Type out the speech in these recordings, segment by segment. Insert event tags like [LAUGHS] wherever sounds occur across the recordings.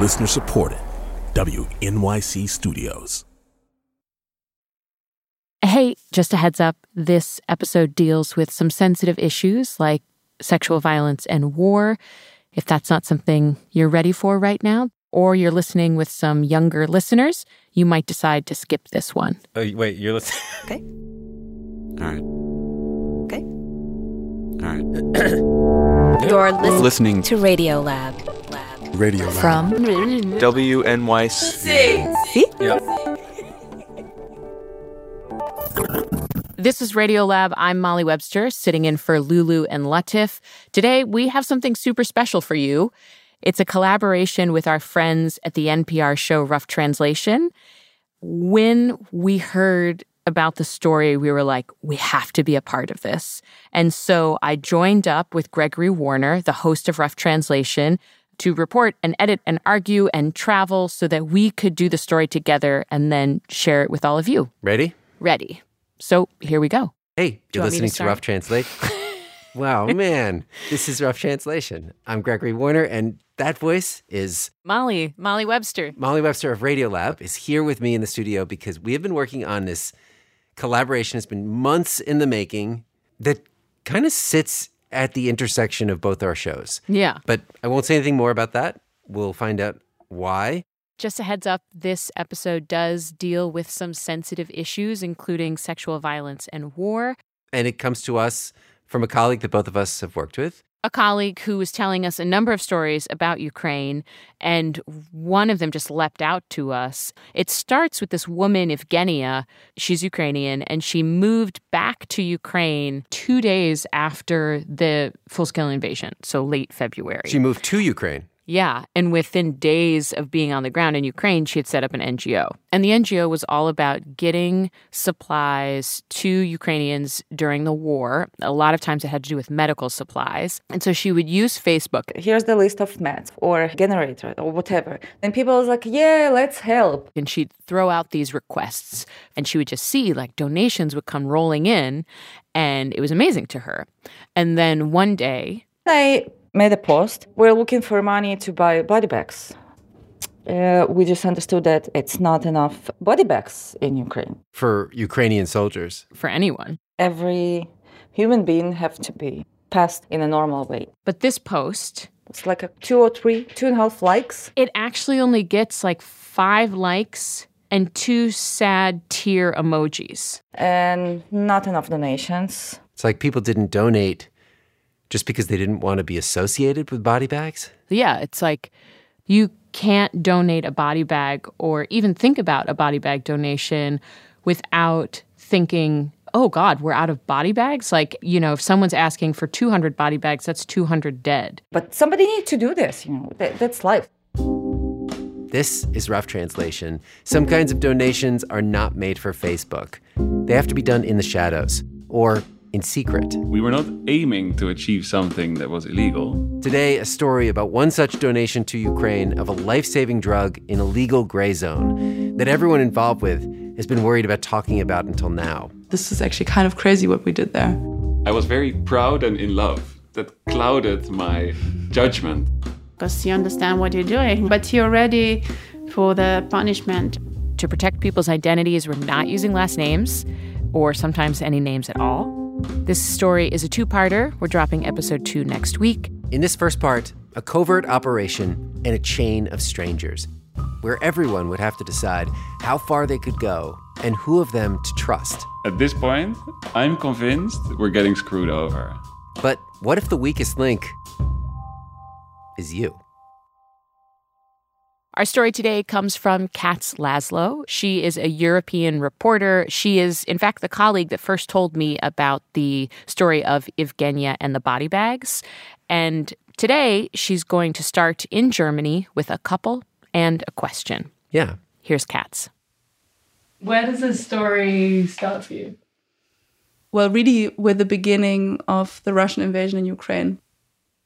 Listener supported. WNYC Studios. Hey, just a heads up this episode deals with some sensitive issues like sexual violence and war. If that's not something you're ready for right now, or you're listening with some younger listeners, you might decide to skip this one. Oh, wait, you're listening. [LAUGHS] Okay. All right. Okay. All right. [COUGHS] You're listening, Listening to Radiolab. Radiolab. From WNYC. This is Radiolab. I'm Molly Webster, sitting in for Lulu and Latif. Today, we have something super special for you. It's a collaboration with our friends at the NPR show Rough Translation. When we heard about the story, we were like, we have to be a part of this. And so I joined up with Gregory Warner, the host of Rough Translation, to report and edit and argue and travel so that we could do the story together and then share it with all of you. Ready? Ready. So here we go. Hey, you you're want me to listening to. Rough Translate. [LAUGHS] wow, man. This is Rough Translation. I'm Gregory Warner, and that voice is Molly, Molly Webster. Molly Webster of Radiolab is here with me in the studio because we have been working on this collaboration. It's been months in the making that kind of sits at the intersection of both our shows. Yeah. But I won't say anything more about that. We'll find out why. Just a heads up this episode does deal with some sensitive issues, including sexual violence and war. And it comes to us from a colleague that both of us have worked with. A colleague who was telling us a number of stories about Ukraine, and one of them just leapt out to us. It starts with this woman, Evgenia. She's Ukrainian, and she moved back to Ukraine two days after the full scale invasion, so late February. She moved to Ukraine. Yeah. And within days of being on the ground in Ukraine, she had set up an NGO. And the NGO was all about getting supplies to Ukrainians during the war. A lot of times it had to do with medical supplies. And so she would use Facebook. here's the list of meds or generator or whatever. And people was like, yeah, let's help. And she'd throw out these requests, and she would just see like donations would come rolling in, and it was amazing to her. And then one day, I made a post. We're looking for money to buy body bags. Uh, we just understood that it's not enough body bags in Ukraine. for Ukrainian soldiers. for anyone, Every human being have to be passed in a normal way. but this post, It's like a two or three, two and a half likes. it actually only gets like five likes and two sad tear emojis. and not enough donations. It's like people didn't donate just because they didn't want to be associated with body bags. Yeah, it's like you can't donate a body bag or even think about a body bag donation without thinking, oh God, we're out of body bags. Like, you know, if someone's asking for 200 body bags, that's 200 dead. But somebody needs to do this, you know, that, that's life. This is rough translation. Some kinds of donations are not made for Facebook. They have to be done in the shadows or in secret. We were not aiming to achieve something that was illegal. Today, a story about one such donation to Ukraine of a life saving drug in a legal gray zone that everyone involved with has been worried about talking about until now. This is actually kind of crazy what we did there. I was very proud and in love. That clouded my judgment. because you understand what you're doing, but you're ready for the punishment. To protect people's identities, we're not using last names or sometimes any names at all. This story is a two parter. We're dropping episode two next week. In this first part, a covert operation and a chain of strangers, where everyone would have to decide how far they could go and who of them to trust. At this point, I'm convinced we're getting screwed over. But what if the weakest link is you? Our story today comes from Katz Laszlo. She is a European reporter. She is, in fact, the colleague that first told me about the story of Evgenia and the body bags. And today she's going to start in Germany with a couple and a question. Yeah. Here's Katz. Where does this story start for you? Well, really, with the beginning of the Russian invasion in Ukraine.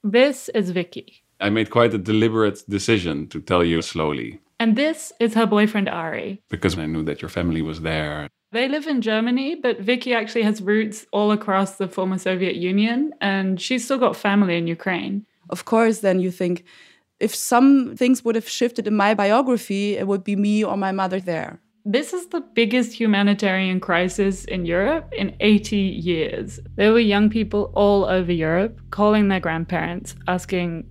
This is Vicky. I made quite a deliberate decision to tell you slowly And this is her boyfriend Ari. because I knew that your family was there. They live in Germany, but Vicky actually has roots all across the former Soviet Union, and she's still got family in Ukraine. Of course, then you think if some things would have shifted in my biography, it would be me or my mother there. This is the biggest humanitarian crisis in Europe in 80 years. There were young people all over Europe calling their grandparents, asking,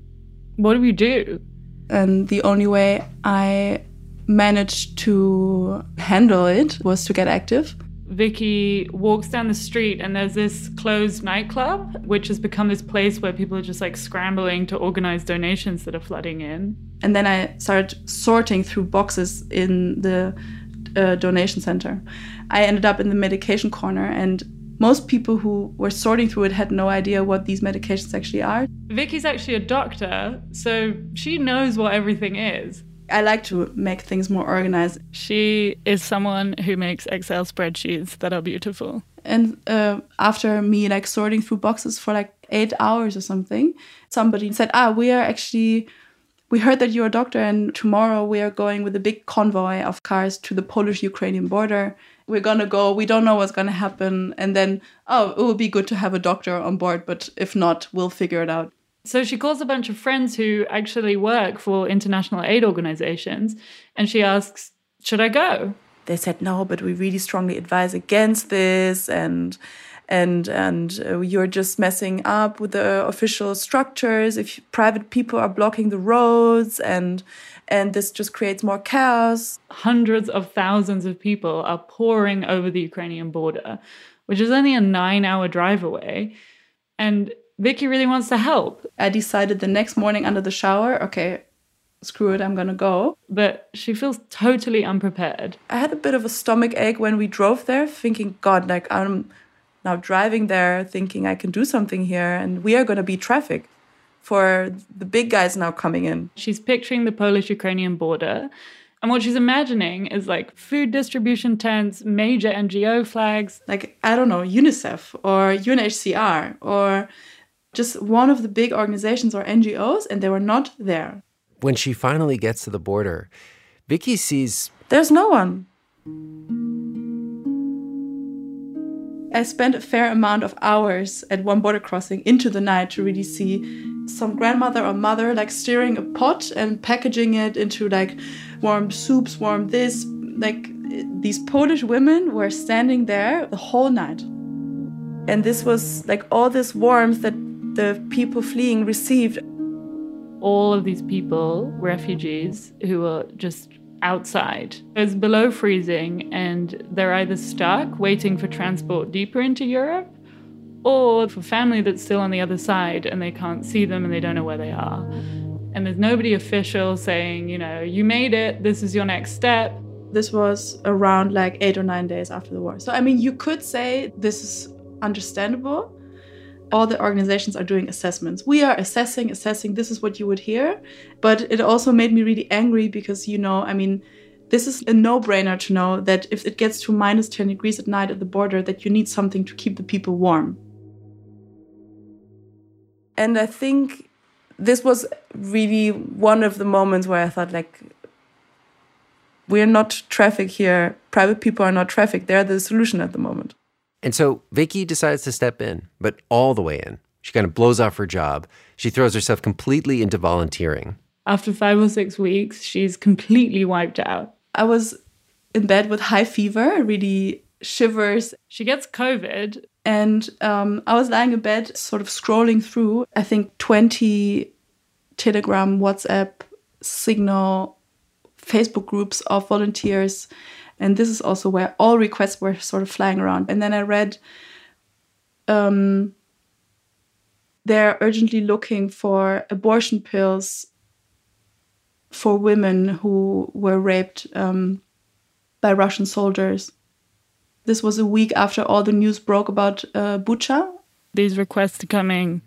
What do we do? And the only way I managed to handle it was to get active. Vicky walks down the street and there's this closed nightclub, which has become this place where people are just like scrambling to organize donations that are flooding in. And then I started sorting through boxes in the uh, donation center. I ended up in the medication corner, and most people who were sorting through it had no idea what these medications actually are. Vicky's actually a doctor, so she knows what everything is. I like to make things more organized. She is someone who makes Excel spreadsheets that are beautiful. And uh, after me like sorting through boxes for like eight hours or something, somebody said, "Ah, we are actually." We heard that you're a doctor, and tomorrow we are going with a big convoy of cars to the Polish Ukrainian border. We're gonna go, we don't know what's gonna happen. And then, oh, it would be good to have a doctor on board, but if not, we'll figure it out. So she calls a bunch of friends who actually work for international aid organizations and she asks, Should I go? They said, No, but we really strongly advise against this. And and and uh, you're just messing up with the official structures if private people are blocking the roads and and this just creates more chaos Hundreds of thousands of people are pouring over the Ukrainian border, which is only a nine hour drive away. And Vicky really wants to help, i decided the next morning under the shower okay screw it i'm gonna go but she feels totally unprepared. i had a bit of a stomach ache when we drove there thinking god like i'm now driving there thinking i can do something here and we are gonna be traffic for the big guys now coming in She's picturing the Polish Ukrainian border. And what she's imagining is like food distribution tents, major NGO flags. like I don't know, UNICEF or UNHCR or just one of the big organizations or NGOs, and they were not there. When she finally gets to the border, Vicky sees There's no one. I spent a fair amount of hours at one border crossing into the night to really see some grandmother or mother like stirring a pot and packaging it into like warm soups, warm this. Like these Polish women were standing there the whole night. And this was like all this warmth that the people fleeing received. All of these people, refugees, who were just outside. It's below freezing, and they're either stuck waiting for transport deeper into Europe, or for family that's still on the other side and they can't see them and they don't know where they are. And there's nobody official saying, you know, you made it, this is your next step. This was around like eight or nine days after the war. So, I mean, you could say this is understandable. All the organizations are doing assessments. We are assessing, assessing. This is what you would hear. But it also made me really angry because, you know, I mean, this is a no brainer to know that if it gets to minus 10 degrees at night at the border, that you need something to keep the people warm. And I think this was really one of the moments where I thought, like, we're not traffic here. Private people are not traffic. They're the solution at the moment. And so Vicky decides to step in, but all the way in. She kind of blows off her job. She throws herself completely into volunteering. After five or six weeks, she's completely wiped out. I was in bed with high fever, really shivers. She gets COVID. And um, I was lying in bed, sort of scrolling through, I think, 20 Telegram, WhatsApp, Signal, Facebook groups of volunteers. And this is also where all requests were sort of flying around. And then I read um, they're urgently looking for abortion pills for women who were raped um, by Russian soldiers. This was a week after all the news broke about uh, Bucha. These requests are coming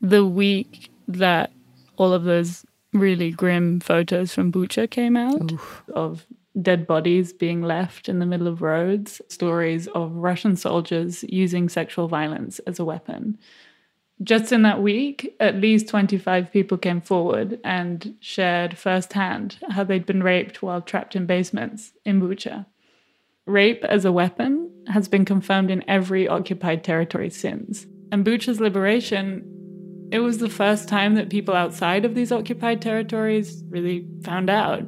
the week that all of those really grim photos from Bucha came out Oof. of dead bodies being left in the middle of roads, stories of Russian soldiers using sexual violence as a weapon. Just in that week, at least 25 people came forward and shared firsthand how they'd been raped while trapped in basements in Bucha. Rape as a weapon has been confirmed in every occupied territory since. And Bucha's liberation, it was the first time that people outside of these occupied territories really found out.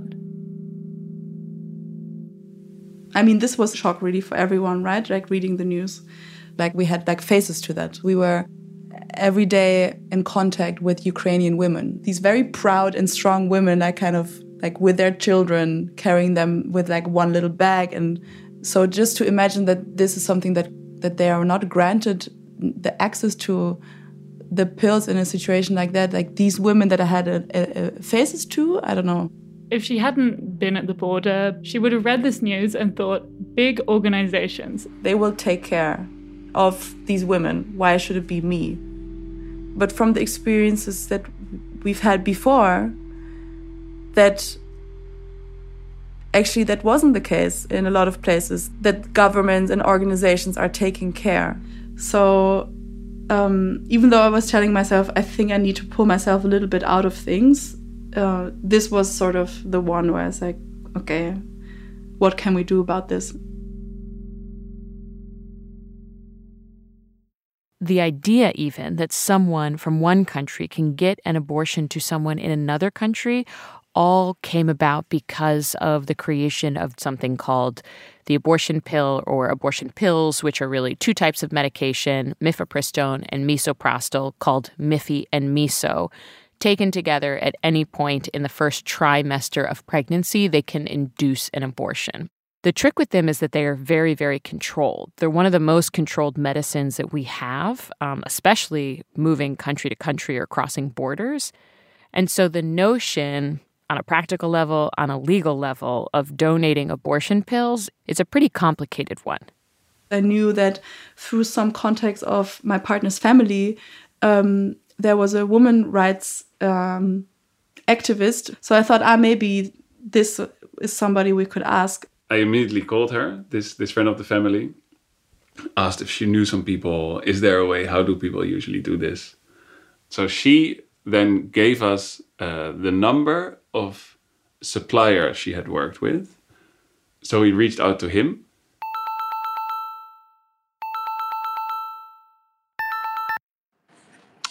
I mean, this was a shock really for everyone, right? Like reading the news. Like we had like faces to that. We were every day in contact with Ukrainian women. These very proud and strong women, like kind of like with their children, carrying them with like one little bag. And so just to imagine that this is something that that they are not granted the access to the pills in a situation like that, like these women that I had a, a, a faces to, I don't know. If she hadn't been at the border, she would have read this news and thought, big organizations. They will take care of these women. Why should it be me? But from the experiences that we've had before, that actually that wasn't the case in a lot of places, that governments and organizations are taking care. So um, even though I was telling myself, I think I need to pull myself a little bit out of things, uh, this was sort of the one where I was like, okay, what can we do about this? The idea, even, that someone from one country can get an abortion to someone in another country all came about because of the creation of something called the abortion pill or abortion pills, which are really two types of medication, mifepristone and misoprostol, called Mife and Miso taken together at any point in the first trimester of pregnancy, they can induce an abortion. The trick with them is that they are very, very controlled. They're one of the most controlled medicines that we have, um, especially moving country to country or crossing borders. And so the notion on a practical level, on a legal level, of donating abortion pills is a pretty complicated one. I knew that through some context of my partner's family, um, there was a woman rights um, activist. So I thought, ah, maybe this is somebody we could ask. I immediately called her, this this friend of the family, asked if she knew some people. Is there a way? How do people usually do this? So she then gave us uh, the number of suppliers she had worked with. So we reached out to him.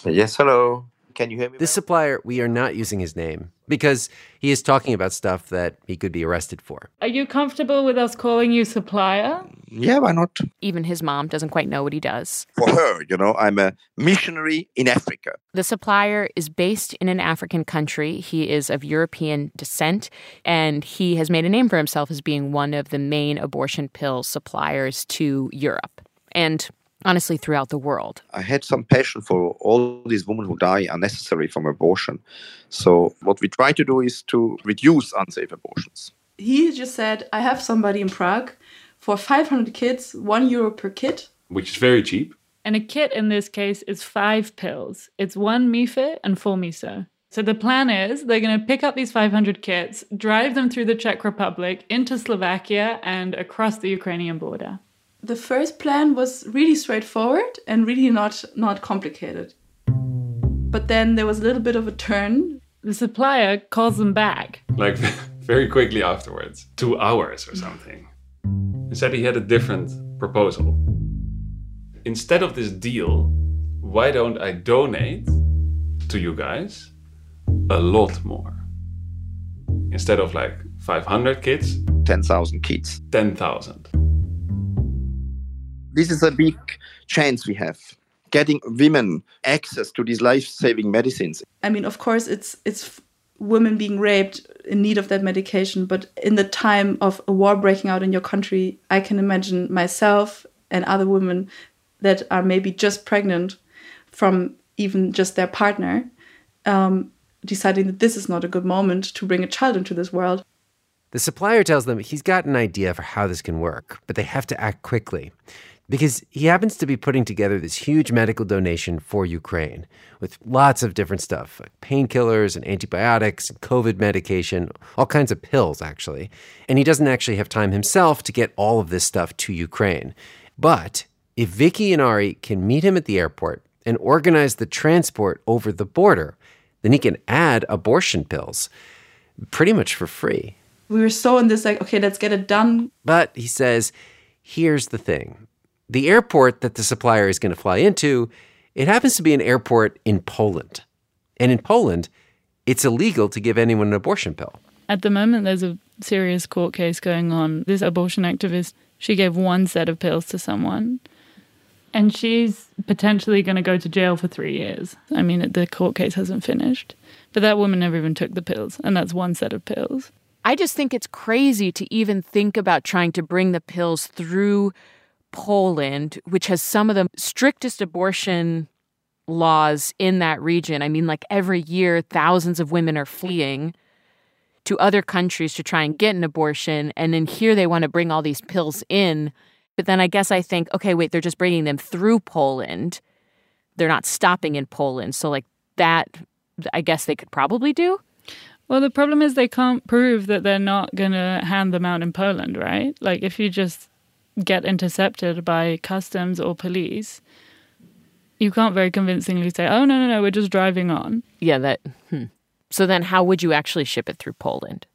Yes, hello. Can you hear me? This supplier, we are not using his name because he is talking about stuff that he could be arrested for. Are you comfortable with us calling you supplier? Yeah, why not? Even his mom doesn't quite know what he does. For her, you know, I'm a missionary in Africa. The supplier is based in an African country. He is of European descent, and he has made a name for himself as being one of the main abortion pill suppliers to Europe. And honestly throughout the world. I had some passion for all these women who die unnecessarily from abortion. So what we try to do is to reduce unsafe abortions. He just said, I have somebody in Prague for 500 kids, one euro per kit. Which is very cheap. And a kit in this case is five pills. It's one Mife and four Miso. So the plan is they're going to pick up these 500 kits, drive them through the Czech Republic into Slovakia and across the Ukrainian border the first plan was really straightforward and really not not complicated. But then there was a little bit of a turn. The supplier calls them back. Like [LAUGHS] very quickly afterwards, two hours or something. He said he had a different proposal. Instead of this deal, why don't I donate to you guys a lot more? Instead of like 500 kids, 10,000 kids. 10,000 this is a big chance we have getting women access to these life-saving medicines. I mean, of course, it's it's women being raped in need of that medication, but in the time of a war breaking out in your country, I can imagine myself and other women that are maybe just pregnant from even just their partner, um, deciding that this is not a good moment to bring a child into this world. The supplier tells them he's got an idea for how this can work, but they have to act quickly because he happens to be putting together this huge medical donation for Ukraine with lots of different stuff like painkillers and antibiotics and COVID medication, all kinds of pills, actually. And he doesn't actually have time himself to get all of this stuff to Ukraine. But if Vicky and Ari can meet him at the airport and organize the transport over the border, then he can add abortion pills pretty much for free. We were so in this, like, okay, let's get it done. But he says, here's the thing the airport that the supplier is going to fly into, it happens to be an airport in Poland. And in Poland, it's illegal to give anyone an abortion pill. At the moment, there's a serious court case going on. This abortion activist, she gave one set of pills to someone. And she's potentially going to go to jail for three years. I mean, the court case hasn't finished. But that woman never even took the pills, and that's one set of pills. I just think it's crazy to even think about trying to bring the pills through Poland, which has some of the strictest abortion laws in that region. I mean, like every year, thousands of women are fleeing to other countries to try and get an abortion. And then here they want to bring all these pills in. But then I guess I think, okay, wait, they're just bringing them through Poland. They're not stopping in Poland. So, like, that, I guess they could probably do. Well, the problem is they can't prove that they're not going to hand them out in Poland, right? Like, if you just get intercepted by customs or police, you can't very convincingly say, "Oh no, no, no, we're just driving on." Yeah, that. Hmm. So then, how would you actually ship it through Poland?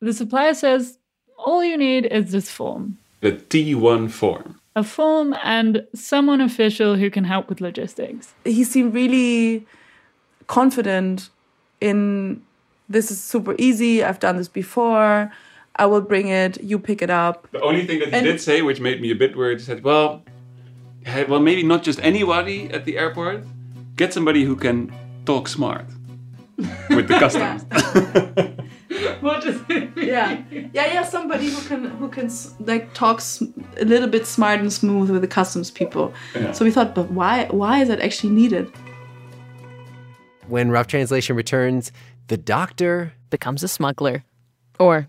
The supplier says all you need is this form. The T1 form. A form and someone official who can help with logistics. He seemed really confident in this is super easy. I've done this before. I will bring it. You pick it up. The only thing that he And- did say, which made me a bit worried, he said, "Well, hey, well, maybe not just anybody at the airport. Get somebody who can talk smart with the [LAUGHS] customs." [LAUGHS] What does it mean? Yeah, yeah, yeah. Somebody who can who can like talk a little bit smart and smooth with the customs people. Yeah. So we thought, but why why is that actually needed? When Rough Translation returns, the doctor Becomes a smuggler. Or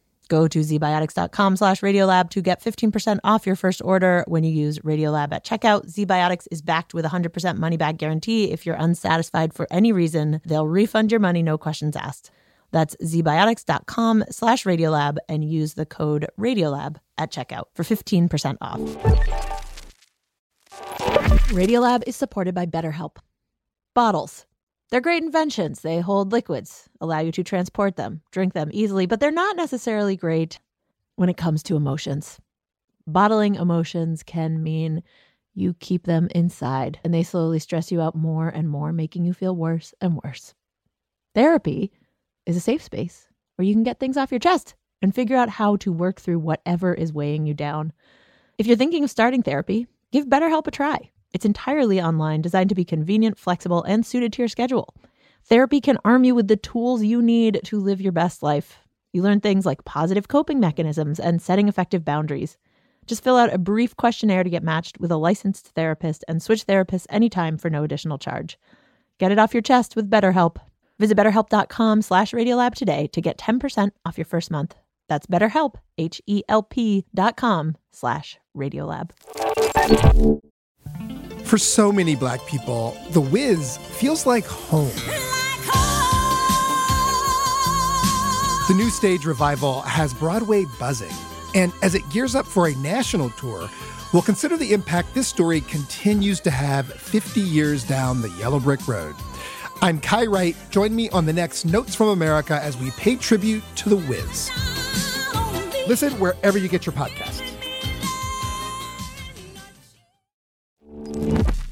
Go to zbiotics.com slash radiolab to get 15% off your first order when you use Radiolab at checkout. ZBiotics is backed with a 100% money back guarantee. If you're unsatisfied for any reason, they'll refund your money, no questions asked. That's zbiotics.com slash radiolab and use the code radiolab at checkout for 15% off. Radiolab is supported by BetterHelp. Bottles. They're great inventions. They hold liquids, allow you to transport them, drink them easily, but they're not necessarily great when it comes to emotions. Bottling emotions can mean you keep them inside and they slowly stress you out more and more, making you feel worse and worse. Therapy is a safe space where you can get things off your chest and figure out how to work through whatever is weighing you down. If you're thinking of starting therapy, give BetterHelp a try. It's entirely online, designed to be convenient, flexible, and suited to your schedule. Therapy can arm you with the tools you need to live your best life. You learn things like positive coping mechanisms and setting effective boundaries. Just fill out a brief questionnaire to get matched with a licensed therapist and switch therapists anytime for no additional charge. Get it off your chest with BetterHelp. Visit betterhelp.com slash radiolab today to get 10% off your first month. That's betterhelp, H-E-L-P dot com slash radiolab. For so many black people, The Wiz feels like home. The new stage revival has Broadway buzzing. And as it gears up for a national tour, we'll consider the impact this story continues to have 50 years down the yellow brick road. I'm Kai Wright. Join me on the next Notes from America as we pay tribute to The Wiz. Listen wherever you get your podcasts.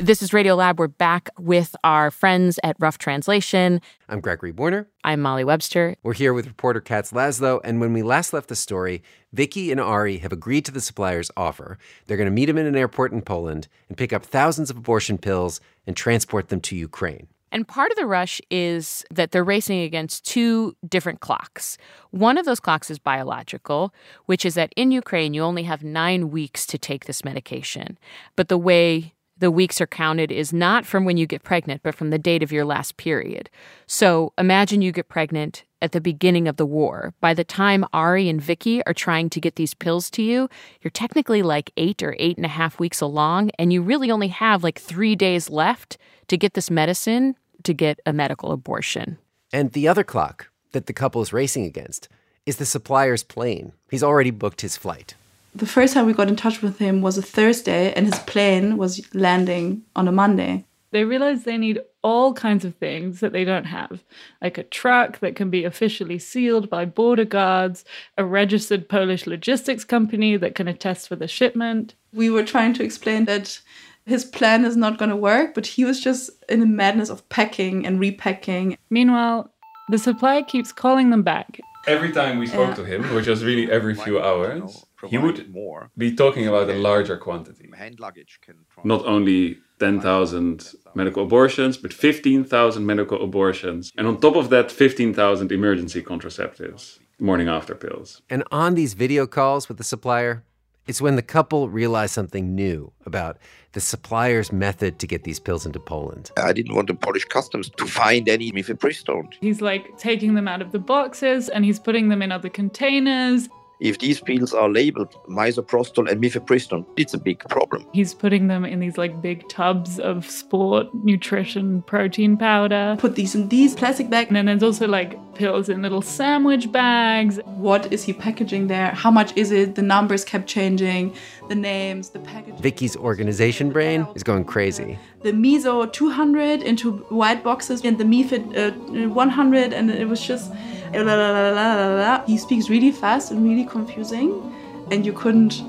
This is Radiolab. We're back with our friends at Rough Translation. I'm Gregory Warner. I'm Molly Webster. We're here with reporter Katz Laszlo. And when we last left the story, Vicky and Ari have agreed to the supplier's offer. They're going to meet him in an airport in Poland and pick up thousands of abortion pills and transport them to Ukraine. And part of the rush is that they're racing against two different clocks. One of those clocks is biological, which is that in Ukraine, you only have nine weeks to take this medication. But the way the weeks are counted is not from when you get pregnant, but from the date of your last period. So imagine you get pregnant at the beginning of the war. By the time Ari and Vicky are trying to get these pills to you, you're technically like eight or eight and a half weeks along, and you really only have like three days left to get this medicine to get a medical abortion. And the other clock that the couple is racing against is the supplier's plane. He's already booked his flight. The first time we got in touch with him was a Thursday, and his plane was landing on a Monday. They realize they need all kinds of things that they don't have, like a truck that can be officially sealed by border guards, a registered Polish logistics company that can attest for the shipment. We were trying to explain that his plan is not going to work, but he was just in a madness of packing and repacking. Meanwhile, the supplier keeps calling them back. Every time we spoke Yeah. to him, which was really every few hours, he would more. be talking about a larger quantity. Hand luggage can Not only 10,000 medical abortions, but 15,000 medical abortions. And on top of that, 15,000 emergency contraceptives, morning after pills. And on these video calls with the supplier, it's when the couple realize something new about the supplier's method to get these pills into Poland. I didn't want the Polish customs to find any mifepristone. He's like taking them out of the boxes and he's putting them in other containers. If these pills are labeled misoprostol and mifepristone, it's a big problem. He's putting them in these like big tubs of sport nutrition protein powder. Put these in these plastic bags. And then there's also like pills in little sandwich bags. What is he packaging there? How much is it? The numbers kept changing, the names, the packaging. Vicky's organization brain is going crazy. The Miso 200 into white boxes and the Mifid uh, 100, and it was just. La, la, la, la, la, la. He speaks really fast and really confusing, and you couldn't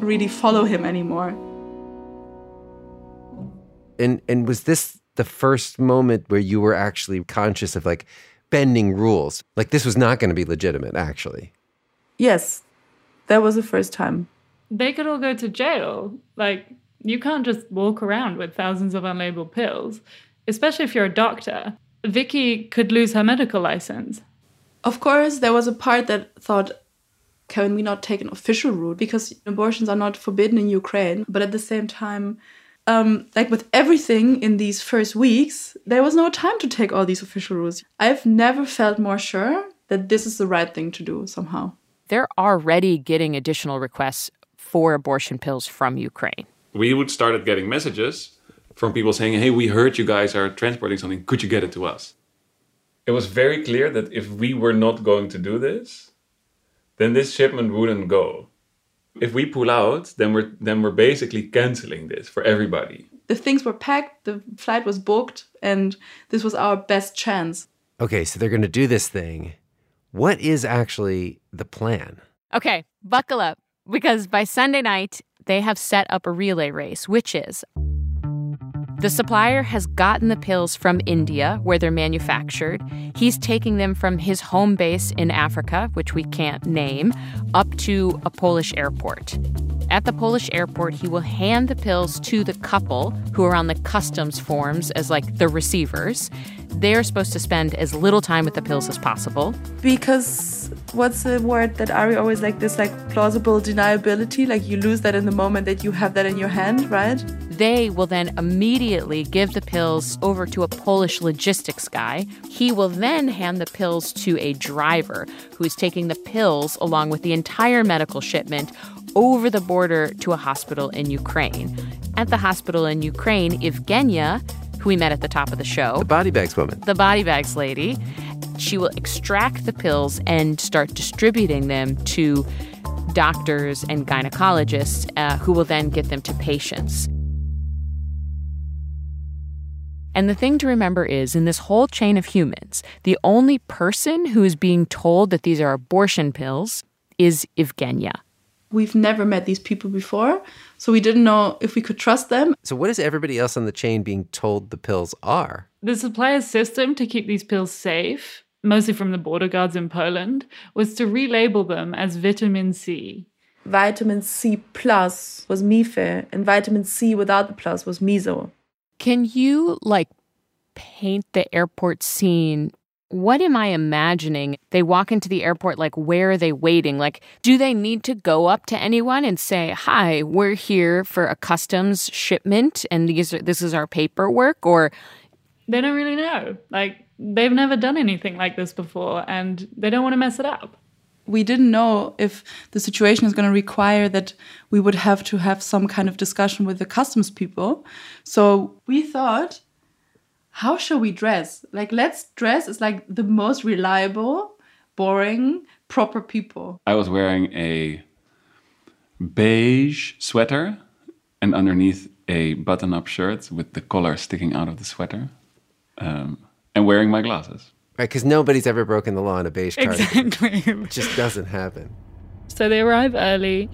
really follow him anymore. And and was this the first moment where you were actually conscious of like bending rules? Like this was not going to be legitimate actually. Yes, that was the first time. They could all go to jail. Like, you can't just walk around with thousands of unlabeled pills, especially if you're a doctor. Vicky could lose her medical license. Of course, there was a part that thought, can we not take an official route? Because abortions are not forbidden in Ukraine. But at the same time, um, like with everything in these first weeks, there was no time to take all these official routes. I've never felt more sure that this is the right thing to do somehow. They're already getting additional requests for abortion pills from Ukraine. We would started getting messages from people saying, "Hey, we heard you guys are transporting something. Could you get it to us?" It was very clear that if we were not going to do this, then this shipment wouldn't go. If we pull out, then we're then we're basically canceling this for everybody. The things were packed, the flight was booked, and this was our best chance. Okay, so they're going to do this thing. What is actually the plan? Okay, buckle up because by Sunday night, they have set up a relay race, which is the supplier has gotten the pills from India, where they're manufactured. He's taking them from his home base in Africa, which we can't name, up to a Polish airport. At the Polish airport, he will hand the pills to the couple who are on the customs forms as like the receivers. They're supposed to spend as little time with the pills as possible. Because what's the word that Ari always like this like plausible deniability? Like you lose that in the moment that you have that in your hand, right? They will then immediately give the pills over to a Polish logistics guy. He will then hand the pills to a driver who is taking the pills along with the entire medical shipment over the border to a hospital in Ukraine. At the hospital in Ukraine, Evgenia, who we met at the top of the show, The body bags woman. the body bags lady, she will extract the pills and start distributing them to doctors and gynecologists uh, who will then get them to patients. And the thing to remember is in this whole chain of humans, the only person who is being told that these are abortion pills is Evgenia. We've never met these people before, so we didn't know if we could trust them. So, what is everybody else on the chain being told the pills are? The supplier's system to keep these pills safe, mostly from the border guards in Poland, was to relabel them as vitamin C. Vitamin C plus was Mife, and vitamin C without the plus was Miso. Can you like paint the airport scene? What am I imagining? They walk into the airport, like, where are they waiting? Like, do they need to go up to anyone and say, Hi, we're here for a customs shipment and these are, this is our paperwork? Or They don't really know. Like, they've never done anything like this before and they don't want to mess it up. We didn't know if the situation is going to require that we would have to have some kind of discussion with the customs people. So we thought, how shall we dress? Like, let's dress as like the most reliable, boring, proper people. I was wearing a beige sweater and underneath a button up shirt with the collar sticking out of the sweater um, and wearing my glasses. Right, because nobody's ever broken the law in a beige cardigan. Exactly. [LAUGHS] It just doesn't happen. So they arrive early.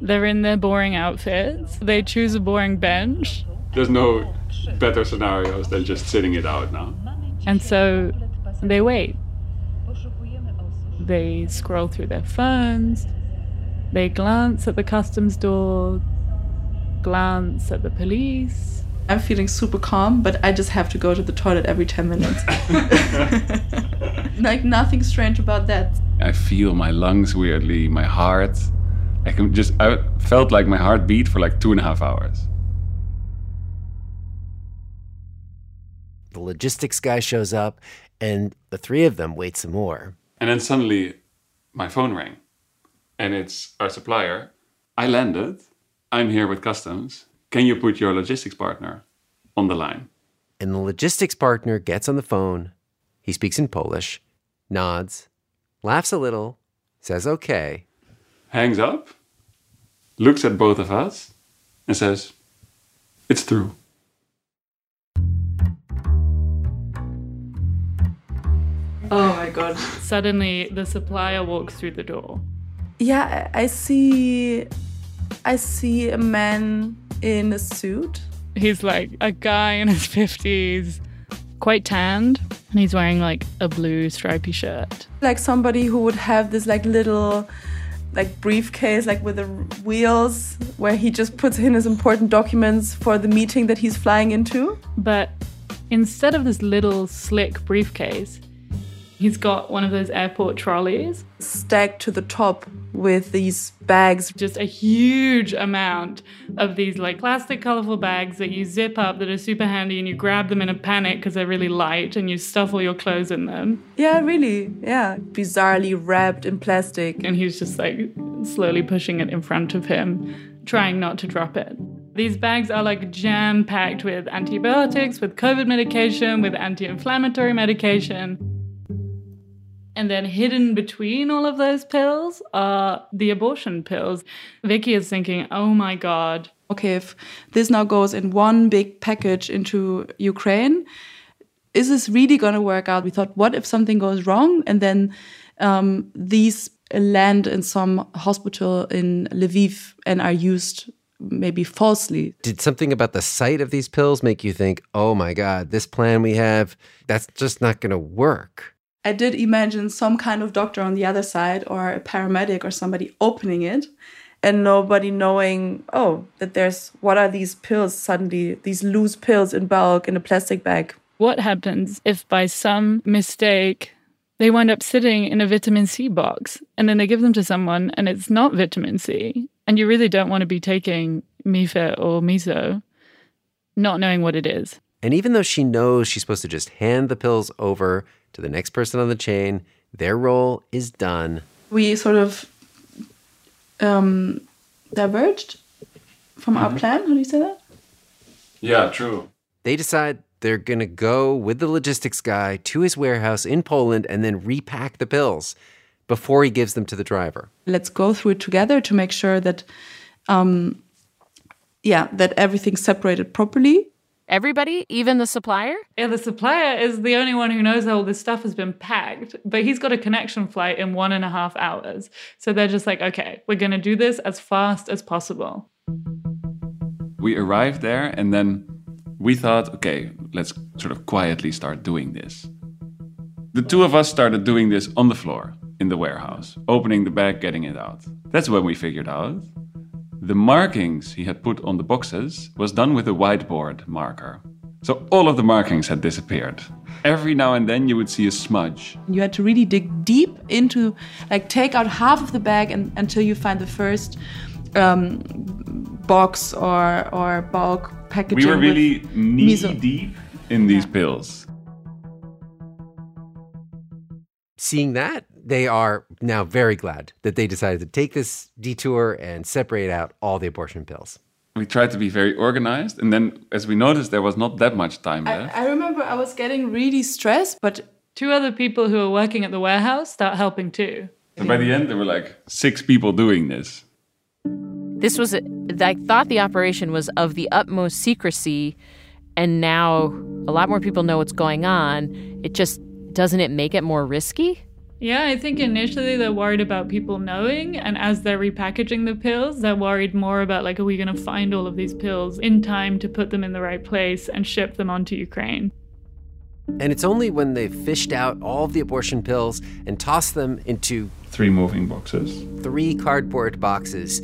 They're in their boring outfits. They choose a boring bench. There's no better scenarios than just sitting it out now. And so they wait. They scroll through their phones. They glance at the customs door, glance at the police. I'm feeling super calm, but I just have to go to the toilet every 10 minutes. [LAUGHS] like, nothing strange about that. I feel my lungs weirdly, my heart. I can just, I felt like my heart beat for like two and a half hours. Logistics guy shows up, and the three of them wait some more. And then suddenly my phone rang and it's our supplier. I landed. I'm here with customs. Can you put your logistics partner on the line? And the logistics partner gets on the phone. He speaks in Polish, nods, laughs a little, says okay. Hangs up, looks at both of us, and says, It's through. Oh my god. Suddenly, the supplier walks through the door. Yeah, I I see. I see a man in a suit. He's like a guy in his 50s, quite tanned, and he's wearing like a blue stripy shirt. Like somebody who would have this like little like briefcase like with the wheels where he just puts in his important documents for the meeting that he's flying into. But instead of this little slick briefcase, he's got one of those airport trolleys stacked to the top with these bags. Just a huge amount of these like plastic colorful bags that you zip up that are super handy and you grab them in a panic because they're really light and you stuff all your clothes in them. Yeah, really. Yeah. Bizarrely wrapped in plastic. And he's just like slowly pushing it in front of him, trying not to drop it. These bags are like jam packed with antibiotics, with COVID medication, with anti inflammatory medication. And then hidden between all of those pills are the abortion pills. Vicky is thinking, oh my God. Okay, if this now goes in one big package into Ukraine, is this really going to work out? We thought, what if something goes wrong? And then um, these land in some hospital in Lviv and are used maybe falsely. Did something about the sight of these pills make you think, oh my God, this plan we have, that's just not going to work? I did imagine some kind of doctor on the other side or a paramedic or somebody opening it and nobody knowing, oh, that there's what are these pills suddenly, these loose pills in bulk in a plastic bag. What happens if by some mistake they wind up sitting in a vitamin C box and then they give them to someone and it's not vitamin C? And you really don't want to be taking Mife or Miso, not knowing what it is. And even though she knows she's supposed to just hand the pills over to the next person on the chain, their role is done. We sort of um, diverged from our plan. How do you say that? Yeah, true. They decide they're going to go with the logistics guy to his warehouse in Poland and then repack the pills before he gives them to the driver. Let's go through it together to make sure that, um, yeah, that everything's separated properly. Everybody, even the supplier? Yeah, the supplier is the only one who knows how all this stuff has been packed, but he's got a connection flight in one and a half hours. So they're just like, okay, we're going to do this as fast as possible. We arrived there and then we thought, okay, let's sort of quietly start doing this. The two of us started doing this on the floor in the warehouse, opening the bag, getting it out. That's when we figured out the markings he had put on the boxes was done with a whiteboard marker. So all of the markings had disappeared. Every now and then you would see a smudge. You had to really dig deep into, like, take out half of the bag and, until you find the first um, box or or bulk packaging. We were really knee miso. deep in these pills. Seeing that, they are now very glad that they decided to take this detour and separate out all the abortion pills. We tried to be very organized, and then as we noticed, there was not that much time left. I, I remember I was getting really stressed, but Two other people who were working at the warehouse start helping too. So by the end, there were like six people doing this. This was, I thought the operation was of the utmost secrecy, and now a lot more people know what's going on. It just doesn't it make it more risky? Yeah, I think initially they're worried about people knowing, and as they're repackaging the pills, they're worried more about like, are we going to find all of these pills in time to put them in the right place and ship them onto Ukraine? And it's only when they've fished out all of the abortion pills and tossed them into Three moving boxes. three cardboard boxes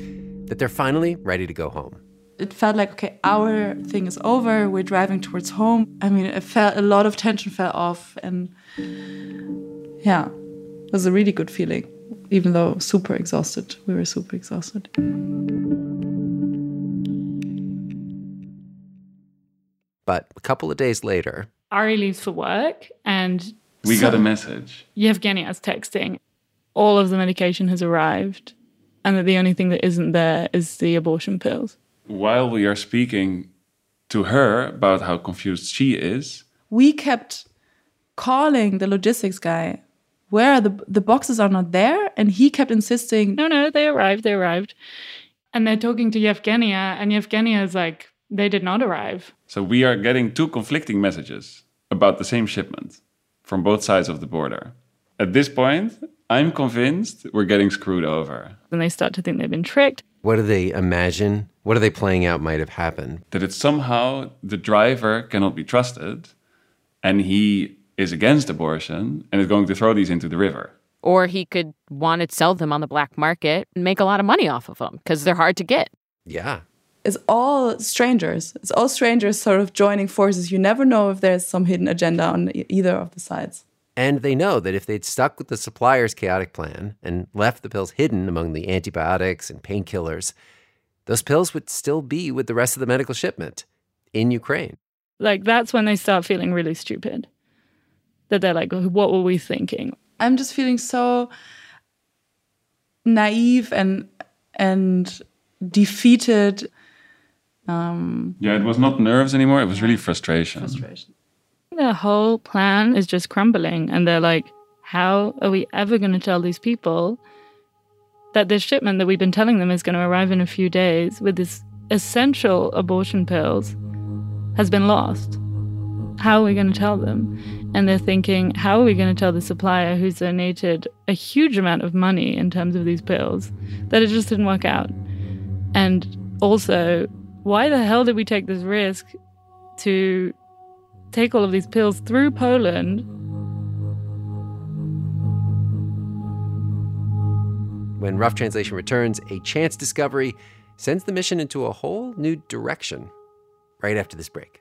that they're finally ready to go home. it felt like okay, our thing is over. We're driving towards home. I mean, it felt a lot of tension fell off, and yeah, it was a really good feeling. Even though super exhausted, we were super exhausted. But a couple of days later, Ari leaves for work, and We got a message. Yevgenia is texting. All of the medication has arrived, and that the only thing that isn't there is the abortion pills. While we are speaking to her about how confused she is, We kept calling the logistics guy. Where are the the boxes are not there, and he kept insisting. No, no, they arrived. They arrived, and they're talking to Yevgenia, and Yevgenia is like, they did not arrive. so we are getting two conflicting messages about the same shipment from both sides of the border. At this point, I'm convinced we're getting screwed over. And they start to think they've been tricked. what do they imagine? What are they playing out might have happened? That it's somehow the driver cannot be trusted and he is against abortion and is going to throw these into the river. Or he could want to sell them on the black market and make a lot of money off of them because they're hard to get. Yeah. It's all strangers. It's all strangers sort of joining forces. You never know if there's some hidden agenda on either of the sides. And they know that if they'd stuck with the supplier's chaotic plan and left the pills hidden among the antibiotics and painkillers, those pills would still be with the rest of the medical shipment in Ukraine. Like that's when they start feeling really stupid. That they're like, what were we thinking? I'm just feeling so naive and and defeated. Um, Yeah, it was not nerves anymore, it was really frustration. frustration. Their whole plan is just crumbling, and they're like, how are we ever going to tell these people that this shipment that we've been telling them is going to arrive in a few days with this essential abortion pills has been lost? How are we going to tell them? And they're thinking, how are we going to tell the supplier who's donated a huge amount of money in terms of these pills that it just didn't work out? And also, why the hell did we take this risk to take all of these pills through Poland? When Rough Translation returns, a chance discovery sends the mission into a whole new direction right after this break.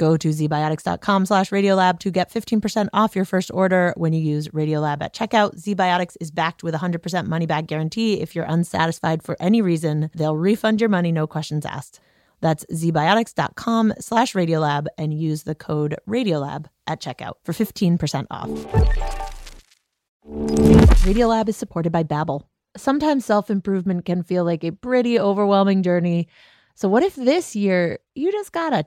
Go to zbiotics.com slash radiolab to get 15% off your first order when you use Radiolab at checkout. ZBiotics is backed with a 100% money back guarantee. If you're unsatisfied for any reason, they'll refund your money, no questions asked. That's zbiotics.com slash Radiolab and use the code Radiolab at checkout for 15% off. Radiolab is supported by Babbel. Sometimes self-improvement can feel like a pretty overwhelming journey. So what if this year you just got a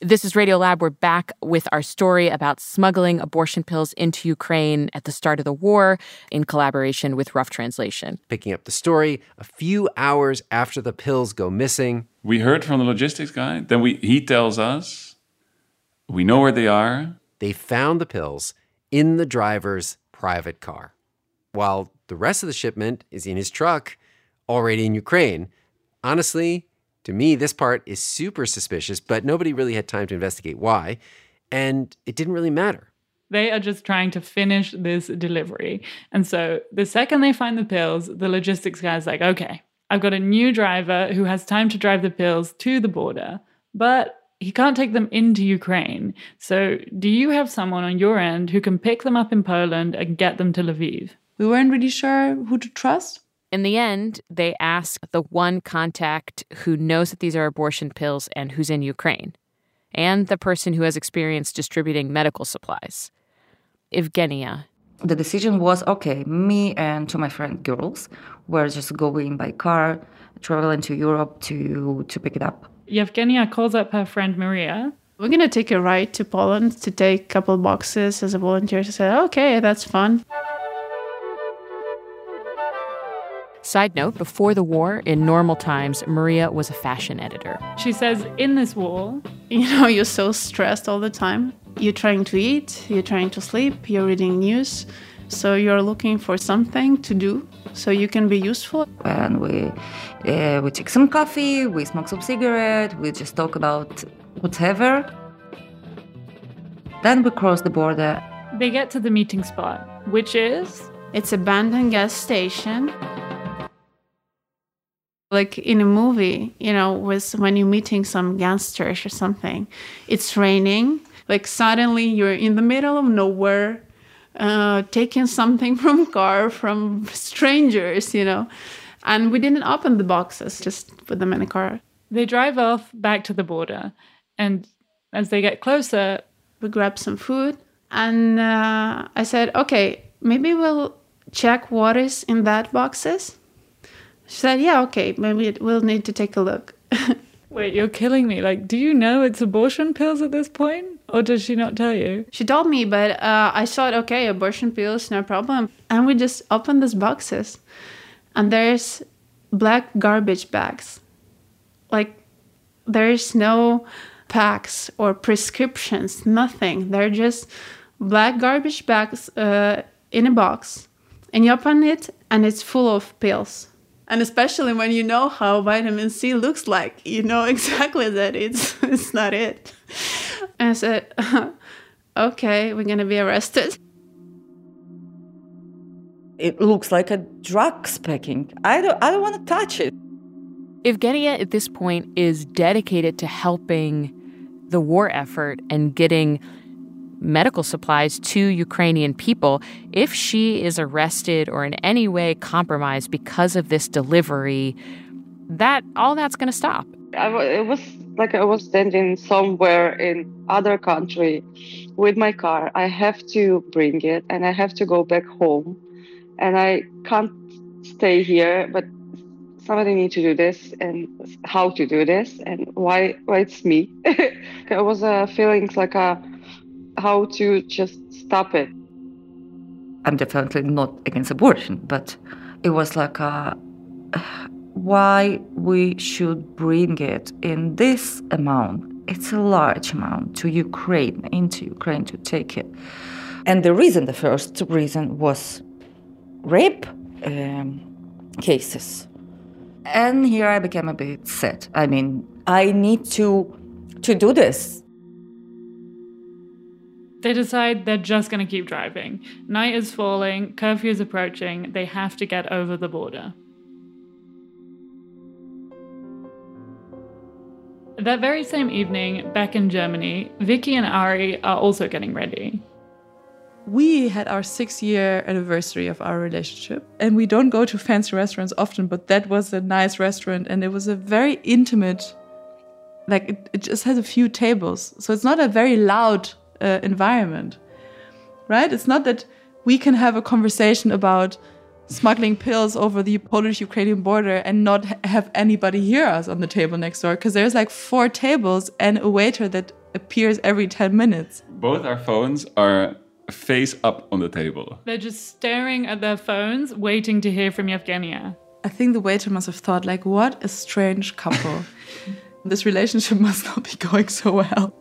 This is Radiolab. We're back with our story about smuggling abortion pills into Ukraine at the start of the war in collaboration with Rough Translation. Picking up the story a few hours after the pills go missing. We heard from the logistics guy. Then we he tells us we know where they are. They found the pills in the driver's private car, while the rest of the shipment is in his truck, already in Ukraine. Honestly, to me, this part is super suspicious, but nobody really had time to investigate why, and it didn't really matter. They are just trying to finish this delivery. And so the second they find the pills, the logistics guy's like, okay, I've got a new driver who has time to drive the pills to the border, but he can't take them into Ukraine. So do you have someone on your end who can pick them up in Poland and get them to Lviv? We weren't really sure who to trust. In the end, they ask the one contact who knows that these are abortion pills and who's in Ukraine, and the person who has experience distributing medical supplies. Evgenia. The decision was okay, me and two of my friend girls were just going by car, traveling to Europe to, to pick it up. Yevgenia calls up her friend Maria. We're going to take a ride to Poland to take a couple boxes as a volunteer. She said, okay, that's fun. Side note before the war, in normal times, Maria was a fashion editor. She says, in this war, You know, [LAUGHS] you're so stressed all the time. You're trying to eat, you're trying to sleep, you're reading news. So you're looking for something to do so you can be useful. And we, uh, we take some coffee, we smoke some cigarette, we just talk about whatever. Then we cross the border. they get to the meeting spot, which is It's a abandoned gas station. Like in a movie, you know, with when you're meeting some gangsters or something, it's raining. Like suddenly you're in the middle of nowhere, uh, taking something [LAUGHS] from car from strangers, you know. And we didn't open the boxes, just put them in the car. they drive off back to the border. And as they get closer, We grab some food, and uh, I said, "Okay, maybe we'll check what is in that boxes." She said, "Yeah, okay, maybe it- we'll need to take a look." [LAUGHS] wait, you're killing me. Like, do you know it's abortion pills at this point? Or does she not tell you? She told me, but uh, I thought, okay, abortion pills, no problem. And we just opened these boxes, and there's black garbage bags. Like, there's no packs or prescriptions, nothing. They're just black garbage bags uh, in a box. And you open it, and it's full of pills. And especially when you know how vitamin C looks like, you know [LAUGHS] exactly that it's it's not it. [LAUGHS] And I said, [LAUGHS] okay, we're gonna be arrested. It looks like a drug packing. I don't, I don't want to touch it. Evgenia at this point is dedicated to helping the war effort and getting medical supplies to Ukrainian people. If she is arrested or in any way compromised because of this delivery, that all that's going to stop. It was like I was standing somewhere in other country with my car. I have to bring it and I have to go back home and I can't stay here, but somebody need to do this and how to do this and why why it's me. [LAUGHS] it was a feeling like a how to just stop it. I'm definitely not against abortion, but it was like a, why we should bring it in this amount. It's a large amount to Ukraine, into Ukraine to take it. And the reason, the first reason was rape um, cases. And here I became a bit sad. I mean, I need to to do this. They decide they're just going to keep driving. Night is falling, curfew is approaching, they have to get over the border. That very same evening, back in Germany, Vicky and Ari are also getting ready. We had our six year anniversary of our relationship, and we don't go to fancy restaurants often, but that was a nice restaurant, and it was a very intimate, like it, it just has a few tables. So it's not a very loud uh, environment, right? It's not that we can have a conversation about smuggling pills over the Polish Ukrainian border and not have anybody hear us on the table next door because there's like four tables and a waiter that appears every 10 minutes. Both our phones are face up on the table. They're just staring at their phones, waiting to hear from Yevgenia. I think the waiter must have thought, like, what a strange couple. [LAUGHS] this relationship must not be going so well.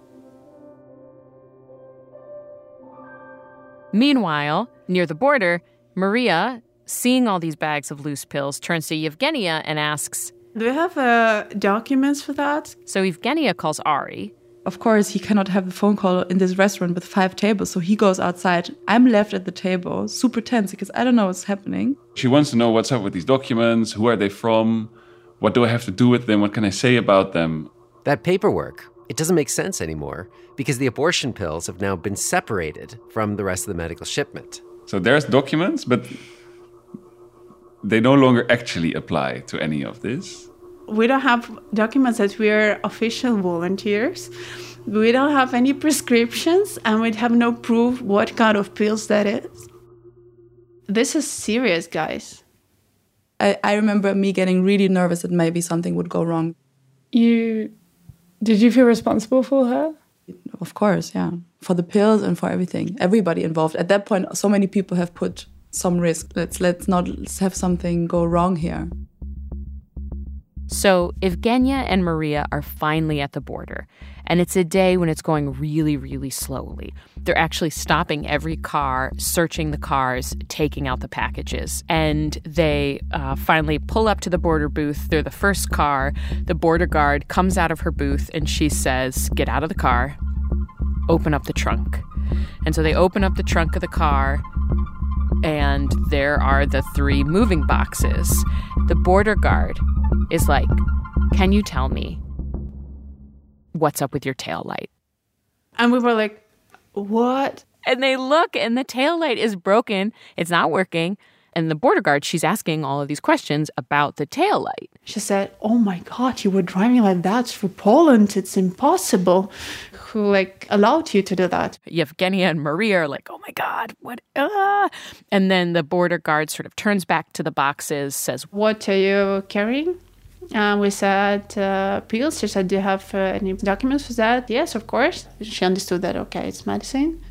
Meanwhile, near the border, Maria, seeing all these bags of loose pills, turns to Yevgenia and asks, Do you have uh, documents for that? So Yevgenia calls Ari. Of course, he cannot have a phone call in this restaurant with five tables, so he goes outside. I'm left at the table, super tense because I don't know what's happening. She wants to know what's up with these documents, who are they from, what do I have to do with them, what can I say about them. That paperwork, it doesn't make sense anymore because the abortion pills have now been separated from the rest of the medical shipment. So there's documents, but they no longer actually apply to any of this. We don't have documents that we're official volunteers. We don't have any prescriptions, and we have no proof what kind of pills that is. This is serious, guys. I, I remember me getting really nervous that maybe something would go wrong. You did you feel responsible for her? Of course, yeah. For the pills and for everything. Everybody involved. At that point, so many people have put some risk. Let's let's not let's have something go wrong here. So Evgenia and Maria are finally at the border, and it's a day when it's going really, really slowly. They're actually stopping every car, searching the cars, taking out the packages, and they uh, finally pull up to the border booth. They're the first car. The border guard comes out of her booth and she says, "Get out of the car, open up the trunk." And so they open up the trunk of the car, and there are the three moving boxes. The border guard is like, Can you tell me what's up with your tail light? And we were like, What? And they look, and the tail light is broken. It's not working. And the border guard, she's asking all of these questions about the tail light. She said, Oh my God, you were driving like that through Poland. It's impossible. Who like allowed you to do that? Yevgenia and Maria are like, Oh my God, what? Uh? And then the border guard sort of turns back to the boxes, says, What are you carrying? Uh, we said uh, pills. She said, Do you have uh, any documents for that? Yes, of course. She understood that, okay, it's medicine.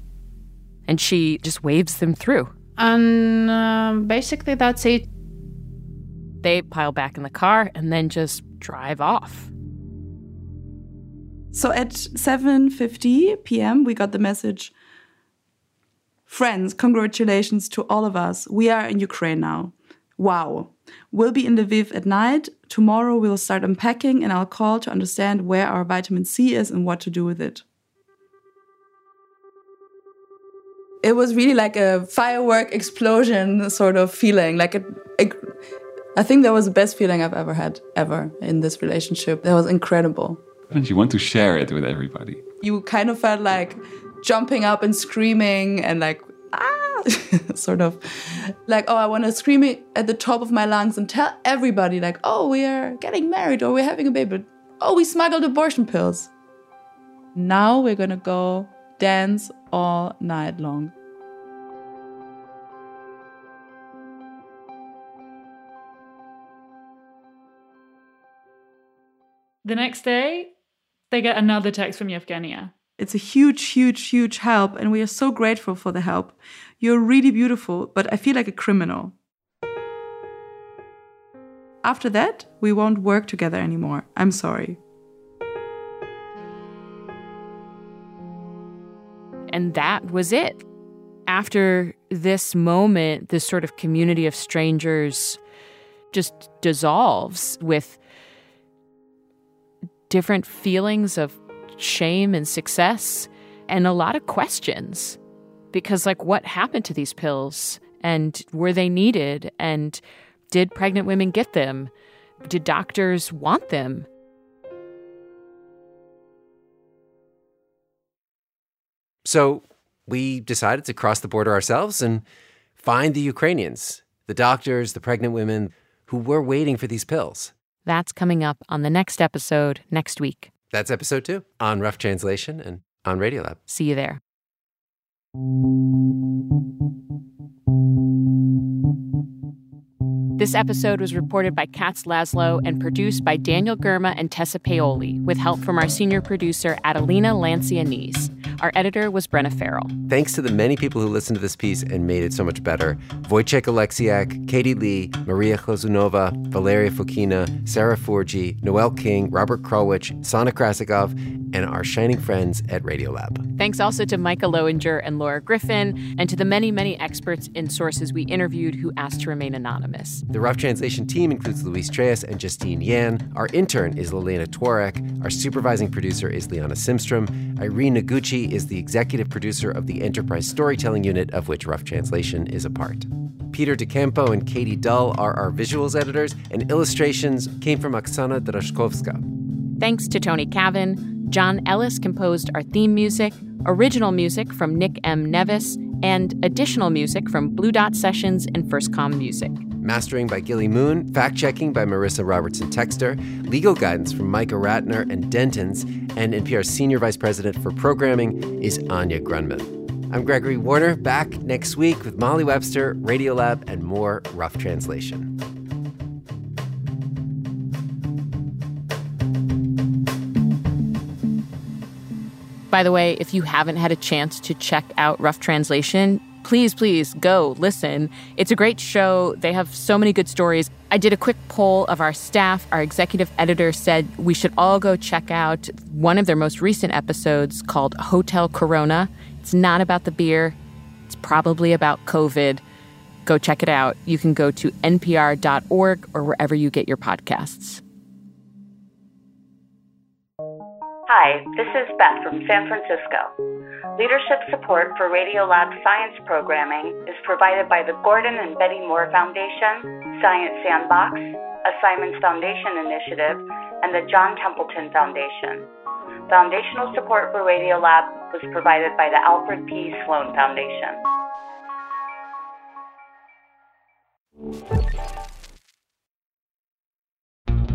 And she just waves them through. And um, basically, that's it. They pile back in the car and then just drive off. So at 7:50 p.m., we got the message. Friends, congratulations to all of us. We are in Ukraine now. Wow. We'll be in Lviv at night. Tomorrow we'll start unpacking and I'll call to understand where our vitamin C is and what to do with it. It was really like a firework explosion sort of feeling. Like it, it I think that was the best feeling I've ever had ever in this relationship. That was incredible. And you want to share it with everybody. You kind of felt like jumping up and screaming and like [LAUGHS] sort of like oh I want to scream it at the top of my lungs and tell everybody like oh we are getting married or we're having a baby. Oh we smuggled abortion pills. Now we're going to go dance all night long. The next day, they get another text from Yevgenia. It's a huge, huge, huge help, and we are so grateful for the help. You're really beautiful, but I feel like a criminal. After that, we won't work together anymore. I'm sorry. And that was it. After this moment, this sort of community of strangers just dissolves with different feelings of shame and success and a lot of questions. Because, like, what happened to these pills? And were they needed? And did pregnant women get them? Did doctors want them? So we decided to cross the border ourselves and find the Ukrainians, the doctors, the pregnant women who were waiting for these pills. That's coming up on the next episode next week. That's episode two on Rough Translation and on Radiolab. See you there. This episode was reported by Katz Laszlo and produced by Daniel Girma and Tessa Paoli, with help from our senior producer, Adelina Lancia-Nees. Our editor was Brenna Farrell. Thanks to the many people who listened to this piece and made it so much better Wojciech Oleksiak, Katy Lee, Maria Hlazunova, Valeria Fokina, Sara Furxhi, Noel King, Robert Krulwich, Sana Krasikov, and our shining friends at Radiolab. Thanks also to Micah Loewinger and Laura Griffin, and to the many, many experts and sources we interviewed who asked to remain anonymous. The Rough Translation team includes Luis Trelles and Justine Yan. Our intern is Lelena Tworek. Our supervising producer is Liana Simstrom. Irene Noguchi is the executive producer of the Enterprise Storytelling Unit, of which Rough Translation is a part. Peter DiCampo and Katie Dull are our visuals editors, and illustrations came from Oksana Drachkovska. Thanks to Tony Cavin. John Ellis composed our theme music, original music from Nick M. Nevis, and additional music from Blue Dot Sessions and First Com Music. Mastering by Gilly Moon, fact checking by Marisa Robertson Textor, legal guidance from Micah Ratner and Dentons, and NPR's Senior Vice President for Programming is Anya Grundmann. I'm Gregory Warner, back next week with Molly Webster, Radiolab, and more Rough Translation. By the way, if you haven't had a chance to check out Rough Translation, please, please go listen. It's a great show. They have so many good stories. I did a quick poll of our staff. Our executive editor said we should all go check out one of their most recent episodes called Hotel Corona. It's not about the beer, it's probably about COVID. Go check it out. You can go to npr.org or wherever you get your podcasts. Hi, this is Beth from San Francisco. Leadership support for Radiolab science programming is provided by the Gordon and Betty Moore Foundation, Science Sandbox, a Simons Foundation initiative, and the John Templeton Foundation. Foundational support for Radiolab was provided by the Alfred P. Sloan Foundation.